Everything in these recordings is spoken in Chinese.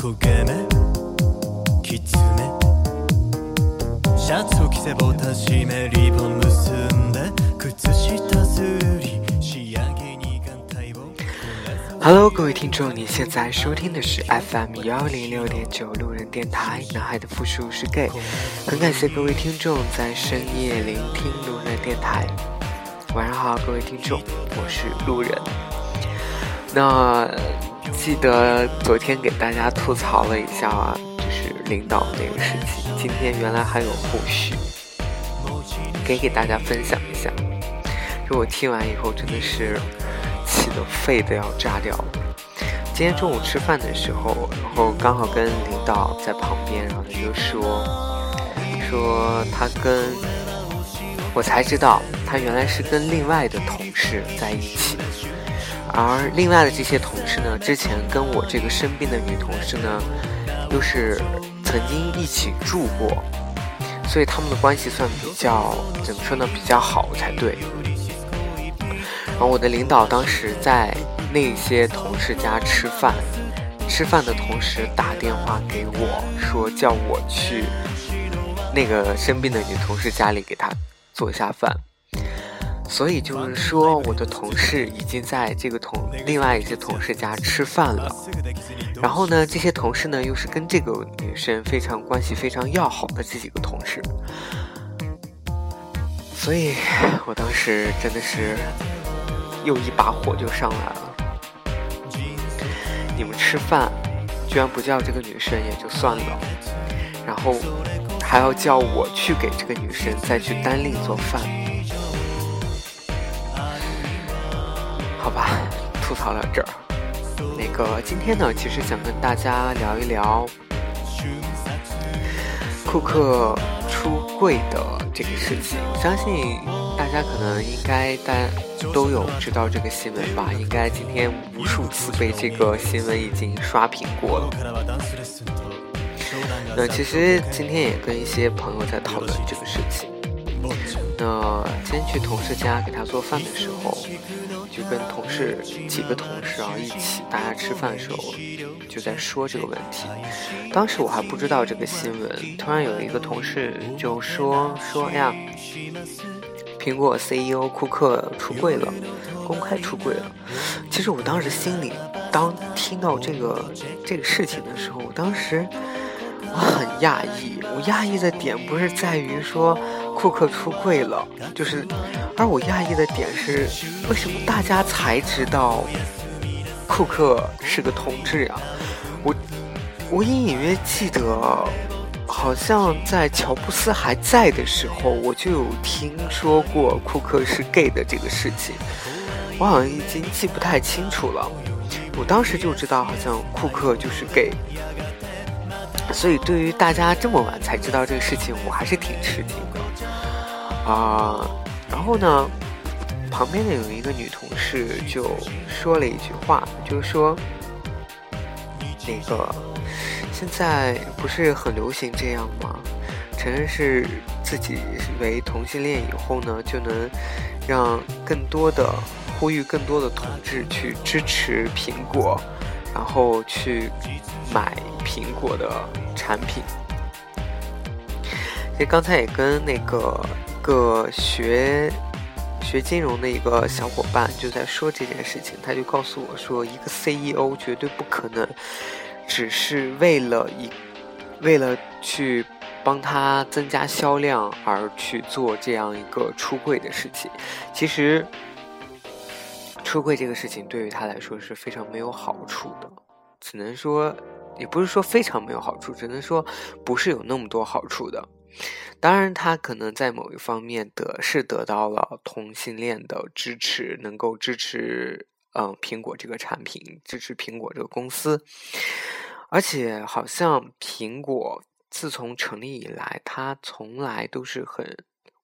焦げ目？きつシャツを着せめリボン結んで靴下り仕上げに眼帯を Hello，各位听众，你现在收听的是 FM 幺零六点九路人电台，男孩的复数是 gay。很感谢各位听众在深夜聆听路人电台。晚上好，各位听众，我是路人。那记得昨天给大家吐槽了一下，就是领导那个事情，今天原来还有后续，可以给大家分享一下。就我听完以后，真的是。气得肺都要炸掉了。今天中午吃饭的时候，然后刚好跟领导在旁边，然后他就说，说他跟我才知道，他原来是跟另外的同事在一起，而另外的这些同事呢，之前跟我这个生病的女同事呢，又是曾经一起住过，所以他们的关系算比较怎么说呢，比较好才对。然后我的领导当时在那些同事家吃饭，吃饭的同时打电话给我说叫我去那个生病的女同事家里给她做下饭，所以就是说我的同事已经在这个同另外一些同事家吃饭了，然后呢，这些同事呢又是跟这个女生非常关系非常要好的这几个同事，所以我当时真的是。又一把火就上来了！你们吃饭居然不叫这个女生也就算了，然后还要叫我去给这个女生再去单另做饭，槽到这儿。那个今天呢，其实想跟大家聊一聊库克出柜的这个事情，相信。大家可能应该大都有知道这个新闻吧？应该今天无数次被这个新闻已经刷屏过了。那其实今天也跟一些朋友在讨论这个事情。那今天去同事家给他做饭的时候，就跟同事几个同事啊一起，大家吃饭的时候就在说这个问题。当时我还不知道这个新闻，突然有一个同事就说说：“哎呀。”苹果 CEO 库克出柜了，公开出柜了。其实我当时心里，当听到这个这个事情的时候，我当时我很讶异。我讶异的点不是在于说库克出柜了，就是，而我讶异的点是，为什么大家才知道库克是个同志呀？我我隐隐约记得。好像在乔布斯还在的时候，我就有听说过库克是 gay 的这个事情。我好像已经记不太清楚了。我当时就知道，好像库克就是 gay。所以对于大家这么晚才知道这个事情，我还是挺吃惊的。啊，然后呢，旁边的有一个女同事就说了一句话，就是说，那个。现在不是很流行这样吗？承认是自己为同性恋以后呢，就能让更多的呼吁更多的同志去支持苹果，然后去买苹果的产品。其实刚才也跟那个个学学金融的一个小伙伴就在说这件事情，他就告诉我说，一个 CEO 绝对不可能。只是为了一，为了去帮他增加销量而去做这样一个出柜的事情。其实，出柜这个事情对于他来说是非常没有好处的，只能说，也不是说非常没有好处，只能说不是有那么多好处的。当然，他可能在某一方面得是得到了同性恋的支持，能够支持。嗯，苹果这个产品支持苹果这个公司，而且好像苹果自从成立以来，它从来都是很，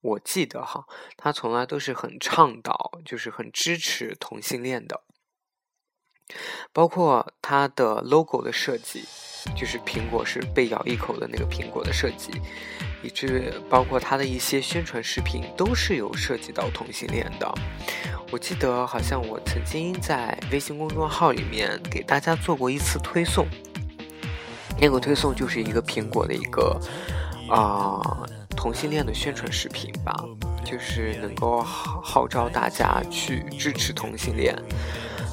我记得哈，它从来都是很倡导，就是很支持同性恋的，包括它的 logo 的设计，就是苹果是被咬一口的那个苹果的设计，以致包括它的一些宣传视频都是有涉及到同性恋的。我记得好像我曾经在微信公众号里面给大家做过一次推送，那个推送就是一个苹果的一个啊同性恋的宣传视频吧，就是能够号号召大家去支持同性恋。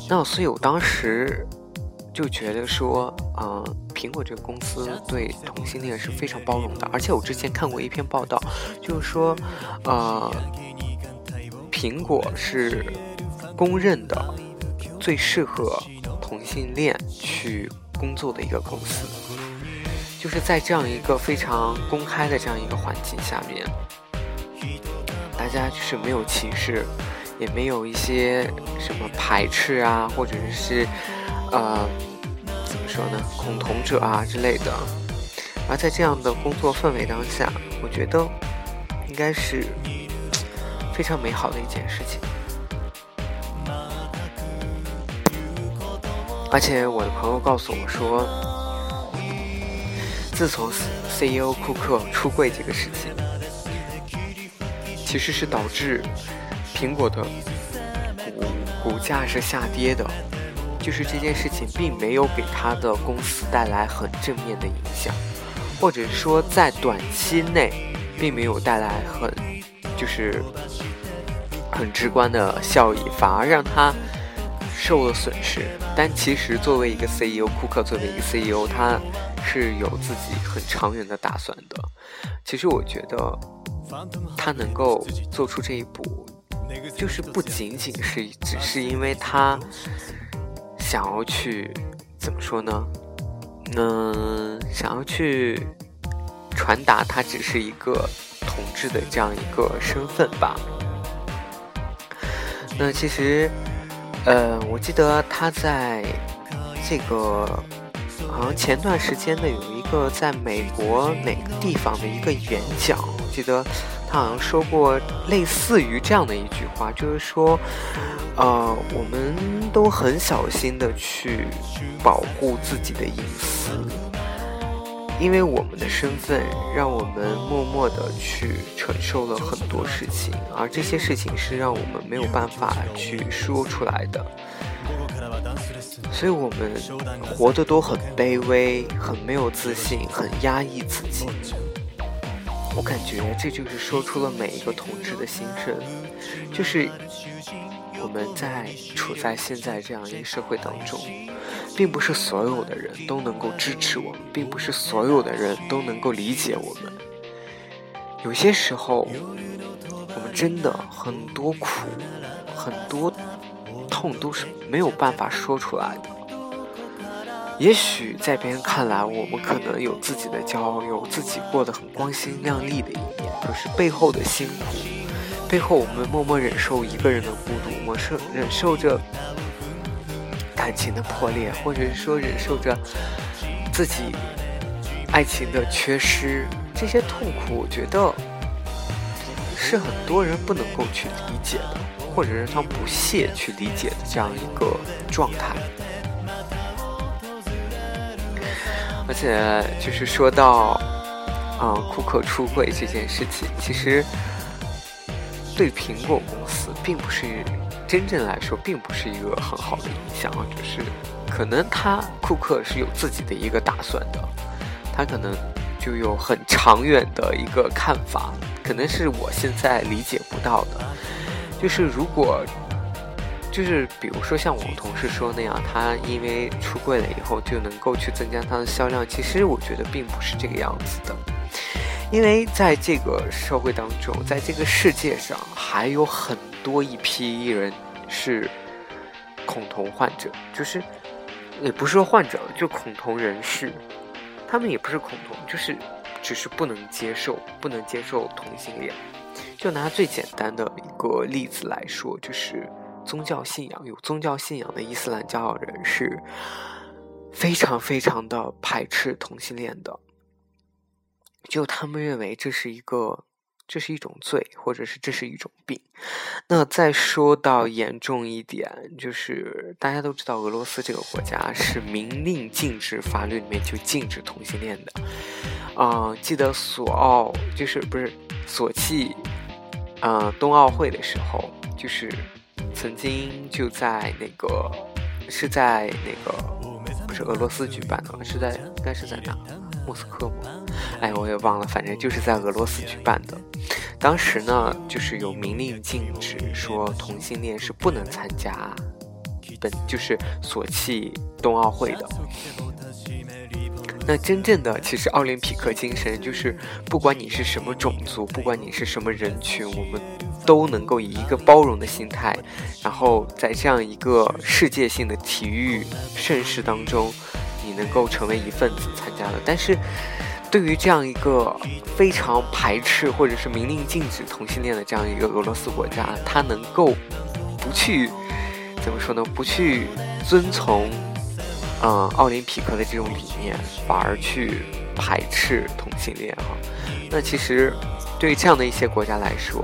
那所以我当时就觉得说，嗯，苹果这个公司对同性恋是非常包容的。而且我之前看过一篇报道，就是说，呃，苹果是公认的最适合同性恋去工作的一个公司。就是在这样一个非常公开的这样一个环境下面，大家就是没有歧视，也没有一些什么排斥啊，或者是呃说呢，恐同者啊之类的。而在这样的工作氛围当下，我觉得应该是非常美好的一件事情。而且我的朋友告诉我说。自从 CEO 库克出柜这个事情，其实是导致苹果的股股价是下跌的，就是这件事情并没有给他的公司带来很正面的影响，或者说在短期内并没有带来很就是很直观的效益，反而让他受了损失。但其实作为一个 CEO，库克作为一个 CEO，他。是有自己很长远的打算的。其实我觉得他能够做出这一步，就是不仅仅是只是因为他想要去怎么说呢？嗯，想要去传达他只是一个同志的这样一个身份吧。那其实，呃，我记得他在这个。好像前段时间呢，有一个在美国哪个地方的一个演讲，我记得他好像说过类似于这样的一句话，就是说，呃，我们都很小心的去保护自己的隐私，因为我们的身份让我们默默的去承受了很多事情，而这些事情是让我们没有办法去说出来的。所以我们活得都很卑微，很没有自信，很压抑自己。我感觉这就是说出了每一个同志的心声，就是我们在处在现在这样一个社会当中，并不是所有的人都能够支持我们，并不是所有的人都能够理解我们。有些时候，我们真的很多苦，很多。痛都是没有办法说出来的。也许在别人看来，我们可能有自己的骄傲，有自己过得很光鲜亮丽的一面，可是背后的辛苦，背后我们默默忍受一个人的孤独，默受忍受着感情的破裂，或者是说忍受着自己爱情的缺失，这些痛苦，我觉得是很多人不能够去理解的。或者是他不屑去理解的这样一个状态，而且就是说到，啊，库克出柜这件事情，其实对苹果公司并不是真正来说，并不是一个很好的影响，就是可能他库克是有自己的一个打算的，他可能就有很长远的一个看法，可能是我现在理解不到的。就是如果，就是比如说像我同事说那样，他因为出柜了以后就能够去增加他的销量，其实我觉得并不是这个样子的，因为在这个社会当中，在这个世界上还有很多一批艺人是恐同患者，就是也不是说患者，就恐同人士，他们也不是恐同，就是只是不能接受，不能接受同性恋。就拿最简单的一个例子来说，就是宗教信仰。有宗教信仰的伊斯兰教人是非常非常的排斥同性恋的，就他们认为这是一个，这是一种罪，或者是这是一种病。那再说到严重一点，就是大家都知道，俄罗斯这个国家是明令禁止，法律里面就禁止同性恋的。啊，记得索奥就是不是索契。嗯，冬奥会的时候，就是曾经就在那个，是在那个，不是俄罗斯举办的，是在应该是在哪？莫斯科吗？哎，我也忘了，反正就是在俄罗斯举办的。当时呢，就是有明令禁止，说同性恋是不能参加本就是索契冬奥会的。那真正的其实奥林匹克精神就是，不管你是什么种族，不管你是什么人群，我们都能够以一个包容的心态，然后在这样一个世界性的体育盛世当中，你能够成为一份子参加了。但是，对于这样一个非常排斥或者是明令禁止同性恋的这样一个俄罗斯国家，他能够不去怎么说呢？不去遵从。嗯，奥林匹克的这种理念反而去排斥同性恋哈，那其实对于这样的一些国家来说，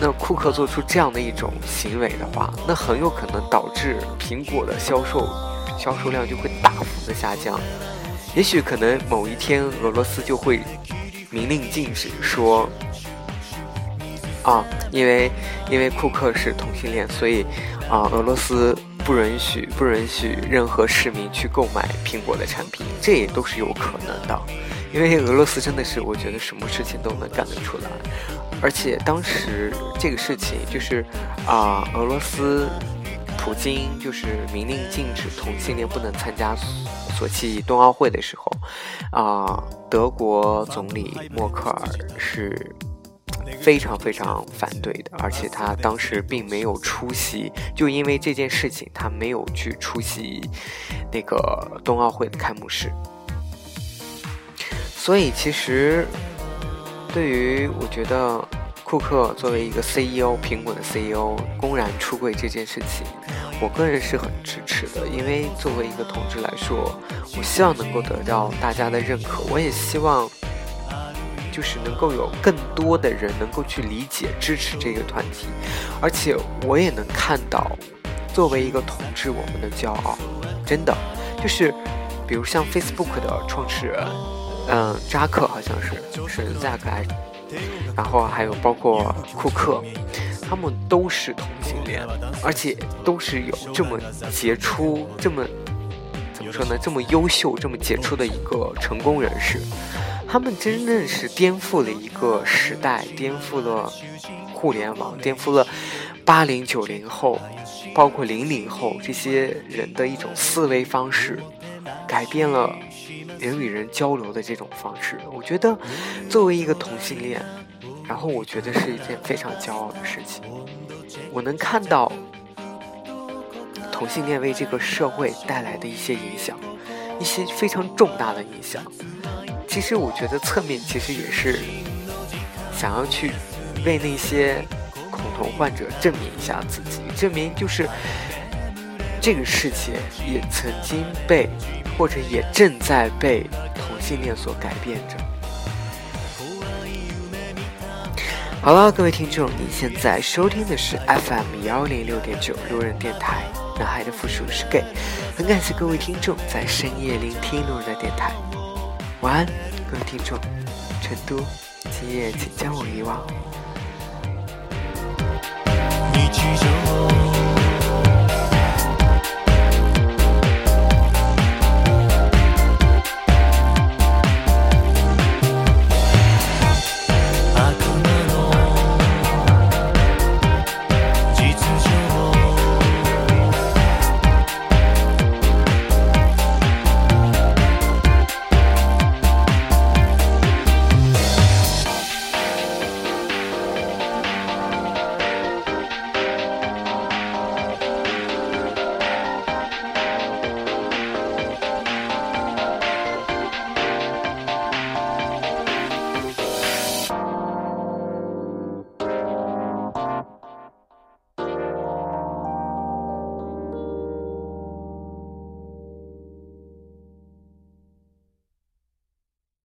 那库克做出这样的一种行为的话，那很有可能导致苹果的销售销售量就会大幅的下降，也许可能某一天俄罗斯就会明令禁止说，啊，因为因为库克是同性恋，所以啊，俄罗斯。不允许，不允许任何市民去购买苹果的产品，这也都是有可能的。因为俄罗斯真的是，我觉得什么事情都能干得出来。而且当时这个事情就是，啊，俄罗斯普京就是明令禁止同性恋不能参加索契冬奥会的时候，啊，德国总理默克尔是。非常非常反对的，而且他当时并没有出席，就因为这件事情，他没有去出席那个冬奥会的开幕式。所以，其实对于我觉得库克作为一个 CEO，苹果的 CEO 公然出柜这件事情，我个人是很支持的。因为作为一个同志来说，我希望能够得到大家的认可，我也希望。就是能够有更多的人能够去理解、支持这个团体，而且我也能看到，作为一个同志，我们的骄傲，真的就是，比如像 Facebook 的创始人，嗯，扎克好像是是 Zack，然后还有包括库克，他们都是同性恋，而且都是有这么杰出、这么怎么说呢？这么优秀、这么杰出的一个成功人士。他们真正是颠覆了一个时代，颠覆了互联网，颠覆了八零九零后，包括零零后这些人的一种思维方式，改变了人与人交流的这种方式。我觉得，作为一个同性恋，然后我觉得是一件非常骄傲的事情。我能看到同性恋为这个社会带来的一些影响，一些非常重大的影响。其实我觉得侧面其实也是想要去为那些恐同患者证明一下自己，证明就是这个世界也曾经被或者也正在被同性恋所改变着。好了，各位听众，你现在收听的是 FM 幺零六点九路人电台，男孩的复数是 gay，很感谢各位听众在深夜聆听路人的电台。晚安，各位听众。成都，今夜请将我遗忘。